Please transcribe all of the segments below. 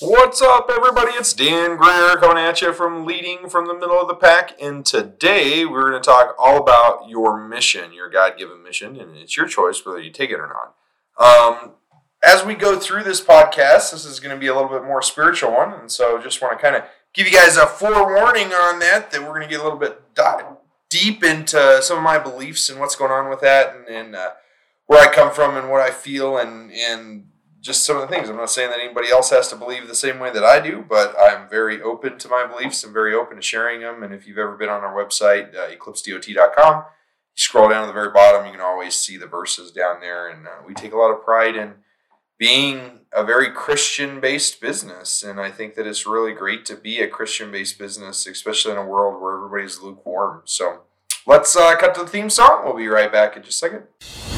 What's up, everybody? It's Dan Greer coming at you from Leading from the Middle of the Pack. And today we're going to talk all about your mission, your God given mission, and it's your choice whether you take it or not. Um, as we go through this podcast, this is going to be a little bit more spiritual one. And so just want to kind of give you guys a forewarning on that, that we're going to get a little bit deep into some of my beliefs and what's going on with that and, and uh, where I come from and what I feel and, and just some of the things. I'm not saying that anybody else has to believe the same way that I do, but I'm very open to my beliefs and very open to sharing them. And if you've ever been on our website, uh, eclipsedot.com, you scroll down to the very bottom, you can always see the verses down there. And uh, we take a lot of pride in being a very Christian based business. And I think that it's really great to be a Christian based business, especially in a world where everybody's lukewarm. So let's uh, cut to the theme song. We'll be right back in just a second.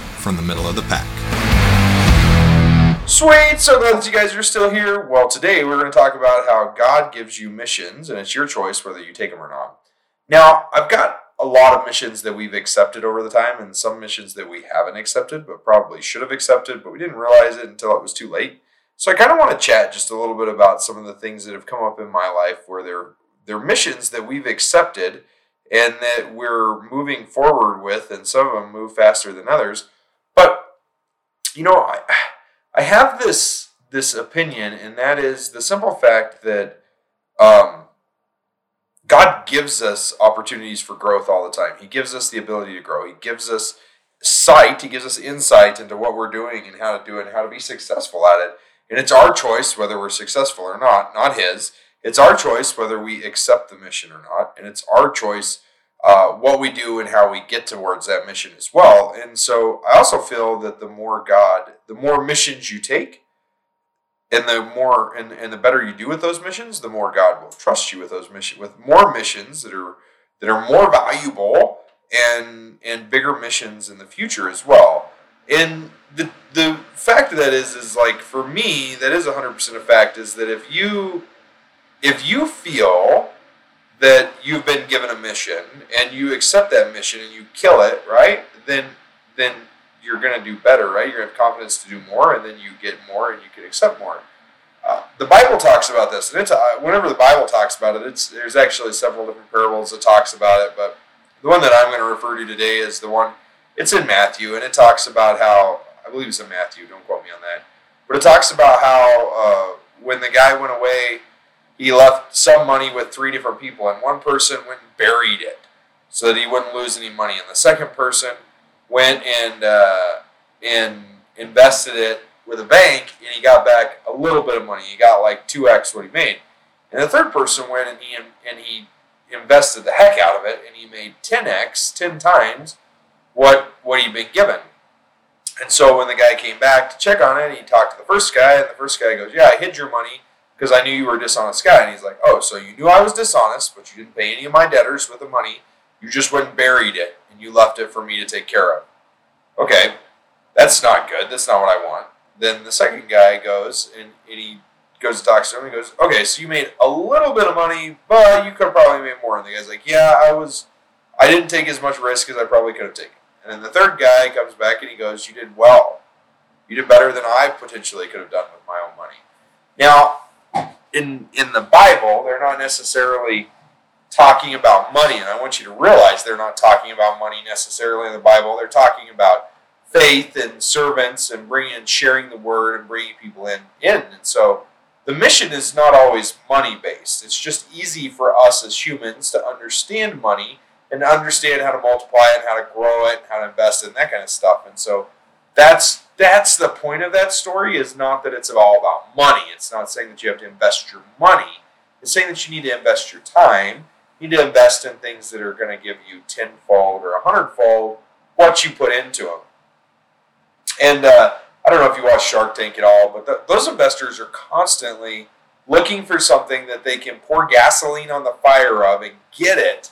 from the middle of the pack. Sweet! So glad that you guys are still here. Well, today we're going to talk about how God gives you missions, and it's your choice whether you take them or not. Now, I've got a lot of missions that we've accepted over the time, and some missions that we haven't accepted, but probably should have accepted, but we didn't realize it until it was too late. So I kind of want to chat just a little bit about some of the things that have come up in my life where they're they're missions that we've accepted and that we're moving forward with, and some of them move faster than others. You know, I I have this this opinion, and that is the simple fact that um, God gives us opportunities for growth all the time. He gives us the ability to grow. He gives us sight. He gives us insight into what we're doing and how to do it and how to be successful at it. And it's our choice whether we're successful or not, not His. It's our choice whether we accept the mission or not. And it's our choice uh, what we do and how we get towards that mission as well. And so I also feel that the more God, the more missions you take, and the more and, and the better you do with those missions, the more God will trust you with those missions, with more missions that are that are more valuable and and bigger missions in the future as well. And the the fact of that is is like for me, that is hundred percent a fact, is that if you if you feel that you've been given a mission and you accept that mission and you kill it, right? Then then you're going to do better, right? You're going to have confidence to do more, and then you get more, and you can accept more. Uh, the Bible talks about this, and it's uh, whenever the Bible talks about it, it's there's actually several different parables that talks about it, but the one that I'm going to refer to today is the one. It's in Matthew, and it talks about how I believe it's in Matthew. Don't quote me on that, but it talks about how uh, when the guy went away he left some money with three different people, and one person went and buried it so that he wouldn't lose any money, and the second person went and uh, and invested it with a bank, and he got back a little bit of money. He got like two x what he made, and the third person went and he and he invested the heck out of it, and he made ten x, ten times what what he'd been given. And so when the guy came back to check on it, he talked to the first guy, and the first guy goes, "Yeah, I hid your money." Because I knew you were a dishonest guy. And he's like, oh, so you knew I was dishonest, but you didn't pay any of my debtors with the money. You just went and buried it, and you left it for me to take care of. Okay, that's not good. That's not what I want. Then the second guy goes, and, and he goes to talk to him. And he goes, okay, so you made a little bit of money, but you could have probably made more. And the guy's like, yeah, I was, I didn't take as much risk as I probably could have taken. And then the third guy comes back and he goes, you did well. You did better than I potentially could have done with my own money. Now, in in the Bible, they're not necessarily talking about money, and I want you to realize they're not talking about money necessarily in the Bible. They're talking about faith and servants and bringing sharing the word and bringing people in in. And so the mission is not always money based. It's just easy for us as humans to understand money and understand how to multiply it, and how to grow it, how to invest it, and that kind of stuff. And so that's that's the point of that story is not that it's all about money. It's not saying that you have to invest your money. It's saying that you need to invest your time. You need to invest in things that are going to give you tenfold or a hundredfold what you put into them. And uh, I don't know if you watch Shark Tank at all, but the, those investors are constantly looking for something that they can pour gasoline on the fire of and get it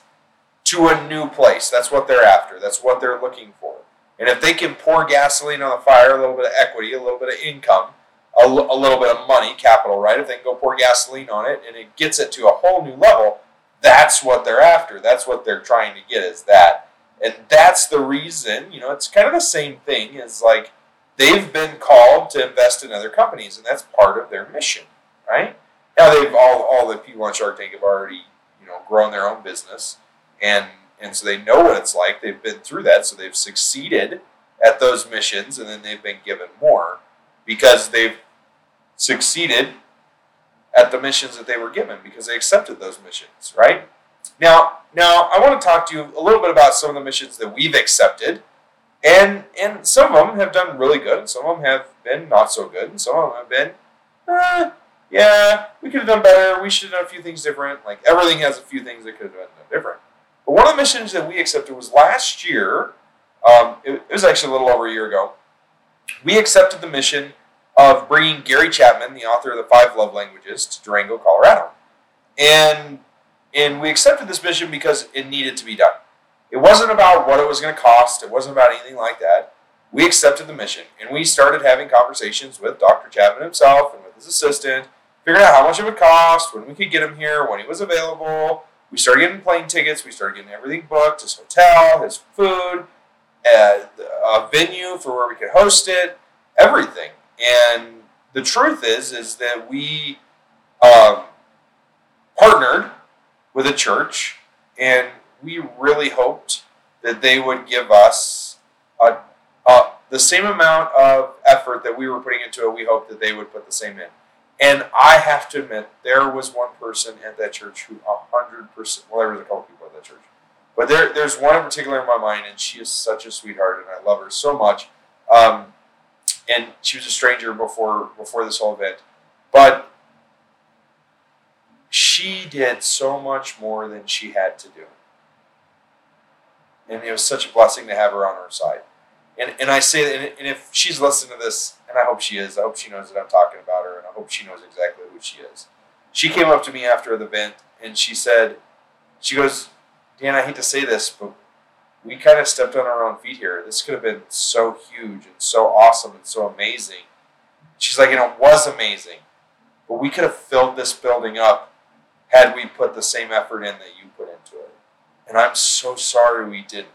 to a new place. That's what they're after. That's what they're looking for. And if they can pour gasoline on the fire, a little bit of equity, a little bit of income, a, l- a little bit of money, capital, right? If they can go pour gasoline on it and it gets it to a whole new level, that's what they're after. That's what they're trying to get is that. And that's the reason, you know, it's kind of the same thing as like they've been called to invest in other companies, and that's part of their mission, right? Now they've all all the people on Shark Tank have already, you know, grown their own business and and so they know what it's like. They've been through that, so they've succeeded at those missions, and then they've been given more because they've succeeded at the missions that they were given because they accepted those missions, right? Now, now I want to talk to you a little bit about some of the missions that we've accepted, and and some of them have done really good, and some of them have been not so good, and some of them have been, eh, yeah, we could have done better. We should have done a few things different. Like everything has a few things that could have been done different. But one of the missions that we accepted was last year. Um, it, it was actually a little over a year ago. We accepted the mission of bringing Gary Chapman, the author of the Five Love Languages, to Durango, Colorado. And and we accepted this mission because it needed to be done. It wasn't about what it was going to cost. It wasn't about anything like that. We accepted the mission, and we started having conversations with Dr. Chapman himself and with his assistant, figuring out how much it would cost, when we could get him here, when he was available. We started getting plane tickets. We started getting everything booked: his hotel, his food, uh, a venue for where we could host it, everything. And the truth is, is that we um, partnered with a church, and we really hoped that they would give us a, a, the same amount of effort that we were putting into it. We hoped that they would put the same in. And I have to admit, there was one person at that church who hundred percent. Well, there was a couple people at that church, but there, there's one in particular in my mind, and she is such a sweetheart, and I love her so much. Um, and she was a stranger before before this whole event, but she did so much more than she had to do. And it was such a blessing to have her on our side. And, and I say that, and if she's listening to this, and I hope she is, I hope she knows that I'm talking about her, she knows exactly who she is. She came up to me after the event, and she said, she goes, Dan, I hate to say this, but we kind of stepped on our own feet here. This could have been so huge and so awesome and so amazing. She's like, and it was amazing, but we could have filled this building up had we put the same effort in that you put into it. And I'm so sorry we didn't.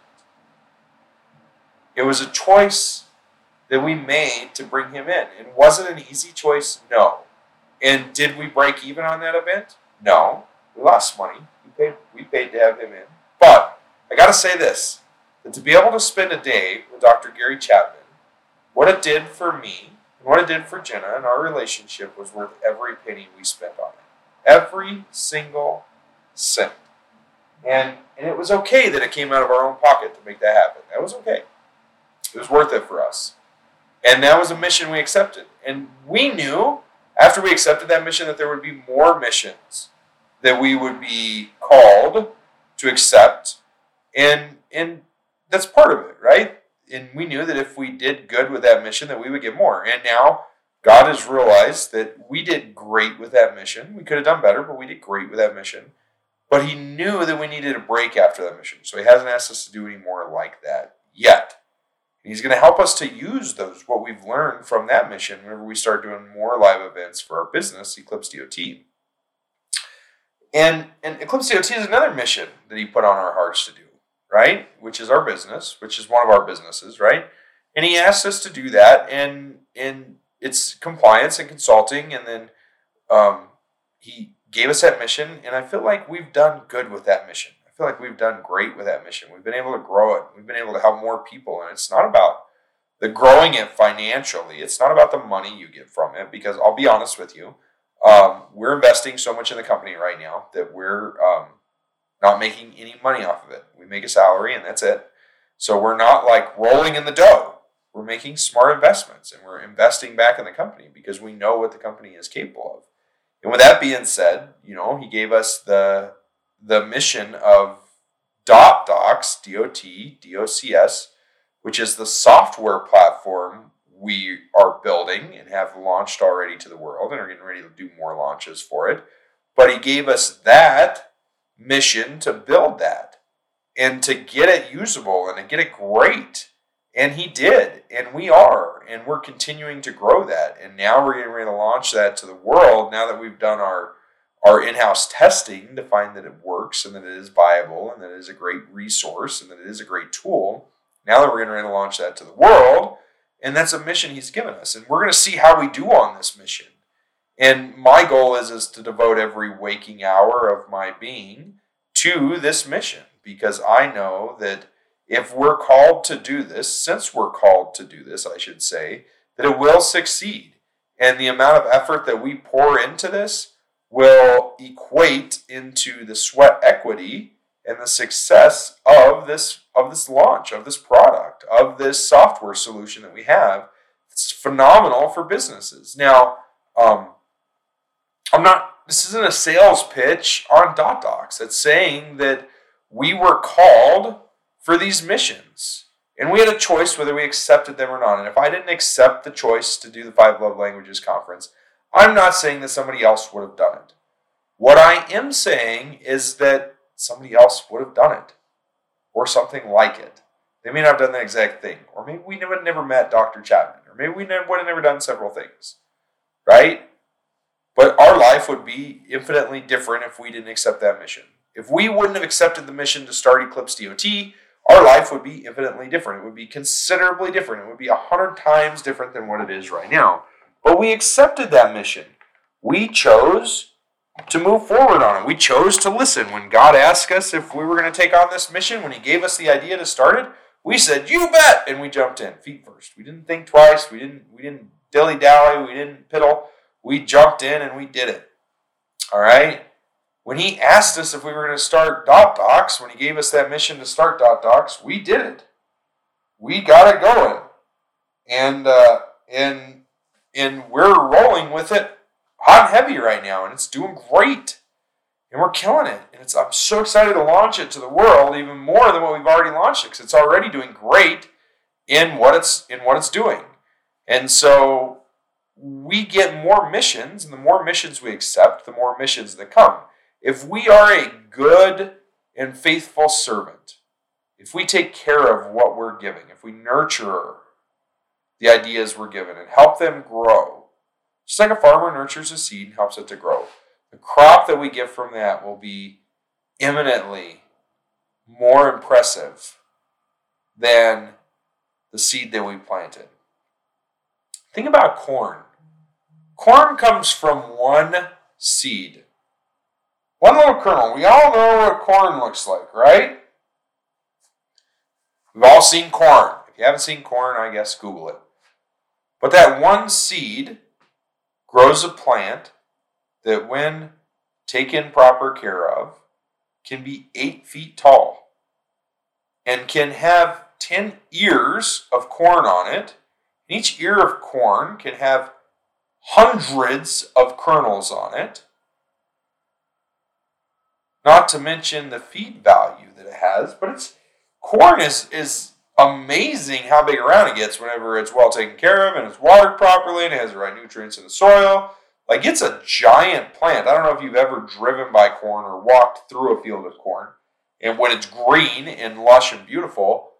It was a choice that we made to bring him in. And was it an easy choice? No. And did we break even on that event? No. We lost money. We paid, we paid to have him in. But I got to say this that to be able to spend a day with Dr. Gary Chapman, what it did for me and what it did for Jenna and our relationship was worth every penny we spent on it. Every single cent. And, and it was okay that it came out of our own pocket to make that happen. That was okay. It was worth it for us. And that was a mission we accepted. And we knew after we accepted that mission that there would be more missions that we would be called to accept. And and that's part of it, right? And we knew that if we did good with that mission that we would get more. And now God has realized that we did great with that mission. We could have done better, but we did great with that mission. But he knew that we needed a break after that mission. So he hasn't asked us to do any more like that yet. And he's going to help us to use those, what we've learned from that mission, whenever we start doing more live events for our business, Eclipse DOT. And, and Eclipse DOT is another mission that he put on our hearts to do, right? Which is our business, which is one of our businesses, right? And he asked us to do that, and and it's compliance and consulting, and then um, he gave us that mission, and I feel like we've done good with that mission. I feel like we've done great with that mission. We've been able to grow it. We've been able to help more people, and it's not about the growing it financially. It's not about the money you get from it, because I'll be honest with you, um, we're investing so much in the company right now that we're um, not making any money off of it. We make a salary and that's it. So we're not like rolling in the dough. We're making smart investments and we're investing back in the company because we know what the company is capable of. And with that being said, you know, he gave us the the mission of Dot Docs, D O T D O C S, which is the software platform we are building and have launched already to the world and are getting ready to do more launches for it. But he gave us that mission to build that and to get it usable and to get it great. And he did, and we are, and we're continuing to grow that. And now we're getting ready to launch that to the world now that we've done our our in-house testing to find that it works and that it is viable and that it is a great resource and that it is a great tool. Now that we're going to launch that to the world, and that's a mission he's given us. And we're going to see how we do on this mission. And my goal is, is to devote every waking hour of my being to this mission because I know that if we're called to do this, since we're called to do this, I should say, that it will succeed. And the amount of effort that we pour into this will equate into the sweat equity and the success of this of this launch of this product of this software solution that we have. It's phenomenal for businesses. Now um, i'm not this isn't a sales pitch on dot docs. It's saying that we were called for these missions and we had a choice whether we accepted them or not. And if i didn't accept the choice to do the five love languages conference i'm not saying that somebody else would have done it what i am saying is that somebody else would have done it or something like it. They may not have done the exact thing, or maybe we have never met Dr. Chapman, or maybe we would have never done several things, right? But our life would be infinitely different if we didn't accept that mission. If we wouldn't have accepted the mission to start Eclipse DOT, our life would be infinitely different. It would be considerably different. It would be a hundred times different than what it is right now. But we accepted that mission. We chose to move forward on it. We chose to listen. When God asked us if we were going to take on this mission, when He gave us the idea to start it, we said, "You bet," and we jumped in feet first. We didn't think twice. We didn't. We didn't dilly dally. We didn't piddle. We jumped in and we did it. All right. When He asked us if we were going to start Dot Docs, when He gave us that mission to start Dot Docs, we did it. We got it going, and uh, and and we're rolling with it hot and heavy right now, and it's doing great. And we're killing it. And it's I'm so excited to launch it to the world even more than what we've already launched it because it's already doing great in what it's in what it's doing. And so we get more missions, and the more missions we accept, the more missions that come. If we are a good and faithful servant, if we take care of what we're giving, if we nurture the ideas we're given and help them grow, just like a farmer nurtures a seed and helps it to grow. The crop that we get from that will be eminently more impressive than the seed that we planted. Think about corn. Corn comes from one seed, one little kernel. We all know what corn looks like, right? We've all seen corn. If you haven't seen corn, I guess Google it. But that one seed grows a plant that, when taken proper care of, can be eight feet tall and can have 10 ears of corn on it. Each ear of corn can have hundreds of kernels on it. Not to mention the feed value that it has, but it's corn is, is amazing how big around it gets whenever it's well taken care of and it's watered properly and it has the right nutrients in the soil. Like it's a giant plant. I don't know if you've ever driven by corn or walked through a field of corn and when it's green and lush and beautiful.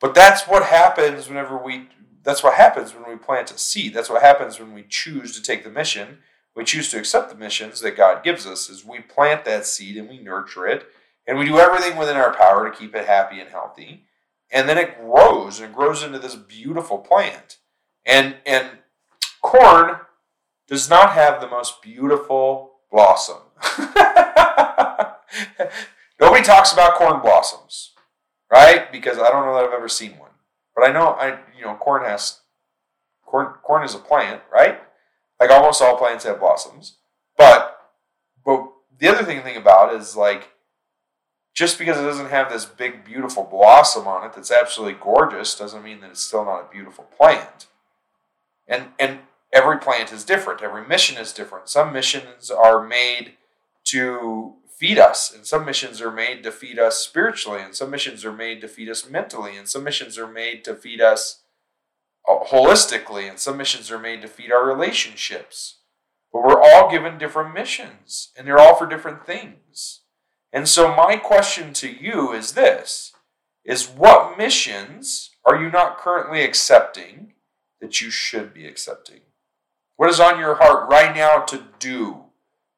But that's what happens whenever we that's what happens when we plant a seed. That's what happens when we choose to take the mission. We choose to accept the missions that God gives us is we plant that seed and we nurture it and we do everything within our power to keep it happy and healthy and then it grows and it grows into this beautiful plant. And and corn does not have the most beautiful blossom. Nobody talks about corn blossoms, right? Because I don't know that I've ever seen one. But I know I you know corn has corn corn is a plant, right? Like almost all plants have blossoms. But but the other thing to think about is like just because it doesn't have this big, beautiful blossom on it that's absolutely gorgeous doesn't mean that it's still not a beautiful plant. And, and every plant is different, every mission is different. Some missions are made to feed us, and some missions are made to feed us spiritually, and some missions are made to feed us mentally, and some missions are made to feed us uh, holistically, and some missions are made to feed our relationships. But we're all given different missions, and they're all for different things. And so, my question to you is this is what missions are you not currently accepting that you should be accepting? What is on your heart right now to do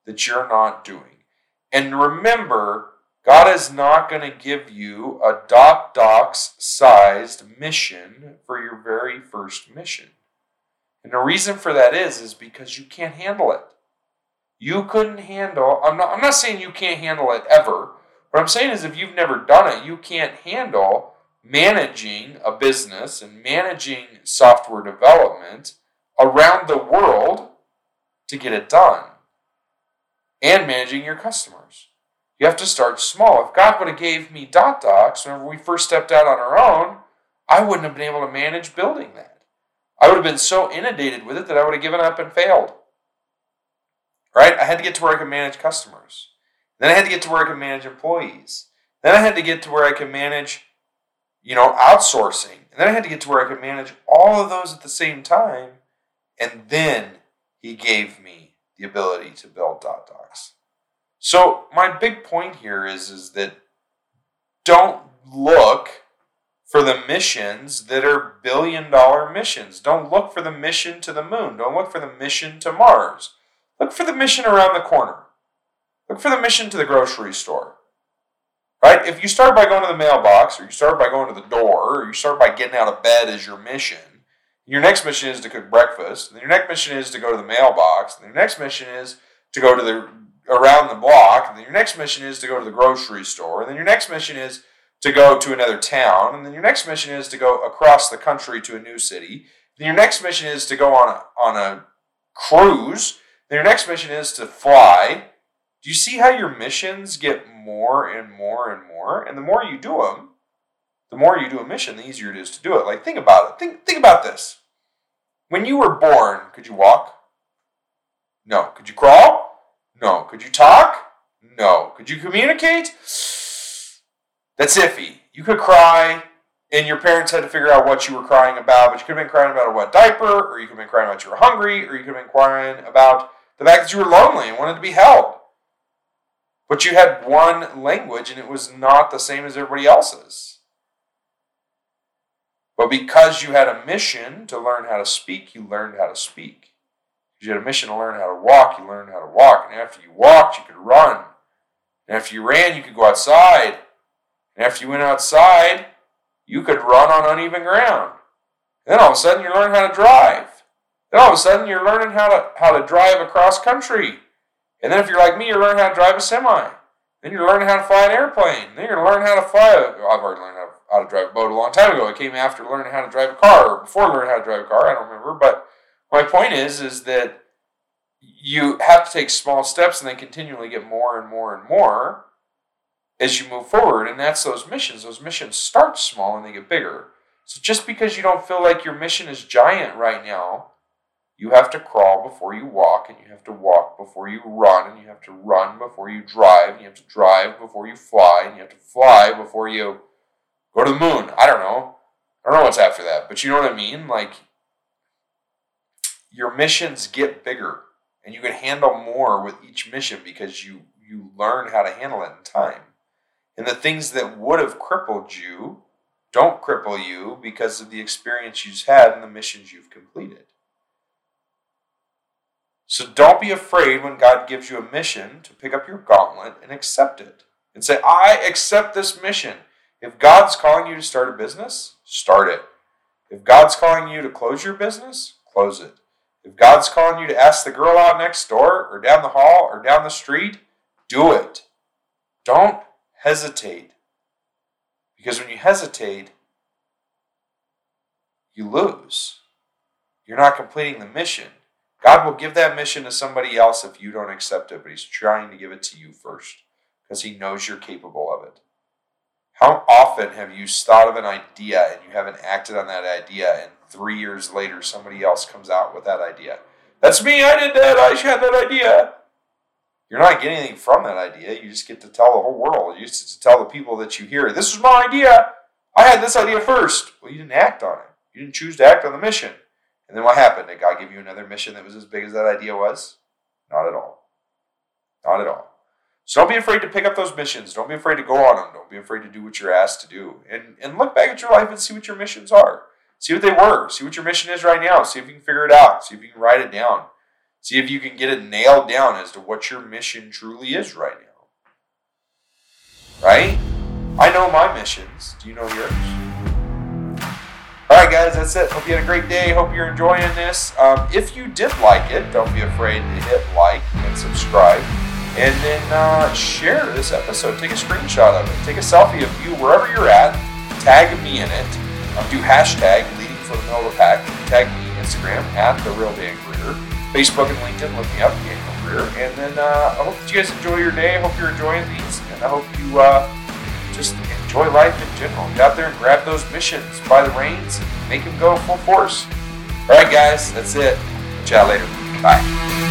that you're not doing? And remember, God is not going to give you a dot docs sized mission for your very first mission. And the reason for that is is because you can't handle it. You couldn't handle I'm not I'm not saying you can't handle it ever. What I'm saying is if you've never done it, you can't handle managing a business and managing software development around the world to get it done and managing your customers. You have to start small. If God would have gave me dot docs whenever we first stepped out on our own, I wouldn't have been able to manage building that. I would have been so inundated with it that I would have given up and failed. Right? I had to get to where I could manage customers. Then I had to get to where I could manage employees. Then I had to get to where I could manage, you know, outsourcing. And then I had to get to where I could manage all of those at the same time. And then he gave me the ability to build dot docs. So my big point here is, is that don't look for the missions that are billion dollar missions. Don't look for the mission to the moon. Don't look for the mission to Mars. Look for the mission around the corner. Look for the mission to the grocery store. Right? If you start by going to the mailbox, or you start by going to the door, or you start by getting out of bed as your mission, your next mission is to cook breakfast, and your next mission is to go to the mailbox, and your next mission is to go to the around the block, and then your next mission is to go to the grocery store, and then your next mission is to go to another town, and then your next mission is to go across the country to a new city. Then your next mission is to go on a, on a cruise. Then your next mission is to fly. Do you see how your missions get more and more and more? And the more you do them, the more you do a mission, the easier it is to do it. Like think about it. Think think about this. When you were born, could you walk? No. Could you crawl? No. Could you talk? No. Could you communicate? That's iffy. You could cry, and your parents had to figure out what you were crying about, but you could have been crying about a wet diaper, or you could have been crying about you were hungry, or you could have been crying about the fact that you were lonely and wanted to be held. But you had one language, and it was not the same as everybody else's. But because you had a mission to learn how to speak, you learned how to speak. Because you had a mission to learn how to walk, you learned how to walk. And after you walked, you could run. And after you ran, you could go outside. And after you went outside, you could run on uneven ground. And then all of a sudden, you learn how to drive. Then all of a sudden, you're learning how to how to drive across country. And then if you're like me, you're learning how to drive a semi. Then you're learning how to fly an airplane. Then you're learning how to fly. I've already learned how to how to drive a boat a long time ago. It came after learning how to drive a car, or before learning how to drive a car. I don't remember. But my point is, is that you have to take small steps and then continually get more and more and more as you move forward. And that's those missions. Those missions start small and they get bigger. So just because you don't feel like your mission is giant right now, you have to crawl before you walk, and you have to walk before you run, and you have to run before you drive, and you have to drive before you fly, and you have to fly before you Go to the moon. I don't know. I don't know what's after that, but you know what I mean? Like, your missions get bigger and you can handle more with each mission because you you learn how to handle it in time. And the things that would have crippled you don't cripple you because of the experience you've had and the missions you've completed. So don't be afraid when God gives you a mission to pick up your gauntlet and accept it. And say, I accept this mission. If God's calling you to start a business, start it. If God's calling you to close your business, close it. If God's calling you to ask the girl out next door or down the hall or down the street, do it. Don't hesitate. Because when you hesitate, you lose. You're not completing the mission. God will give that mission to somebody else if you don't accept it, but He's trying to give it to you first because He knows you're capable of it. How often have you thought of an idea and you haven't acted on that idea, and three years later somebody else comes out with that idea? That's me, I did that, I had that idea. You're not getting anything from that idea. You just get to tell the whole world. You just to tell the people that you hear, this was my idea. I had this idea first. Well, you didn't act on it. You You didn't choose to act on the mission. And then what happened? Did God give you another mission that was as big as that idea was? Not at all. Not at all. So don't be afraid to pick up those missions. Don't be afraid to go on them. Don't be afraid to do what you're asked to do. And, and look back at your life and see what your missions are. See what they were. See what your mission is right now. See if you can figure it out. See if you can write it down. See if you can get it nailed down as to what your mission truly is right now. Right? I know my missions. Do you know yours? Right, guys, that's it. Hope you had a great day. Hope you're enjoying this. Um, if you did like it, don't be afraid to hit like and subscribe. And then uh, share this episode. Take a screenshot of it. Take a selfie of you wherever you're at. Tag me in it. Um, do hashtag leading for the middle of the pack. Tag me Instagram at the real Dan Greer. Facebook and LinkedIn, look me up, Daniel Greer. And then uh, I hope that you guys enjoy your day. I hope you're enjoying these. And I hope you uh, enjoy life in general. Get out there and grab those missions by the reins and make them go full force. All right, guys, that's it. Chat later. Bye.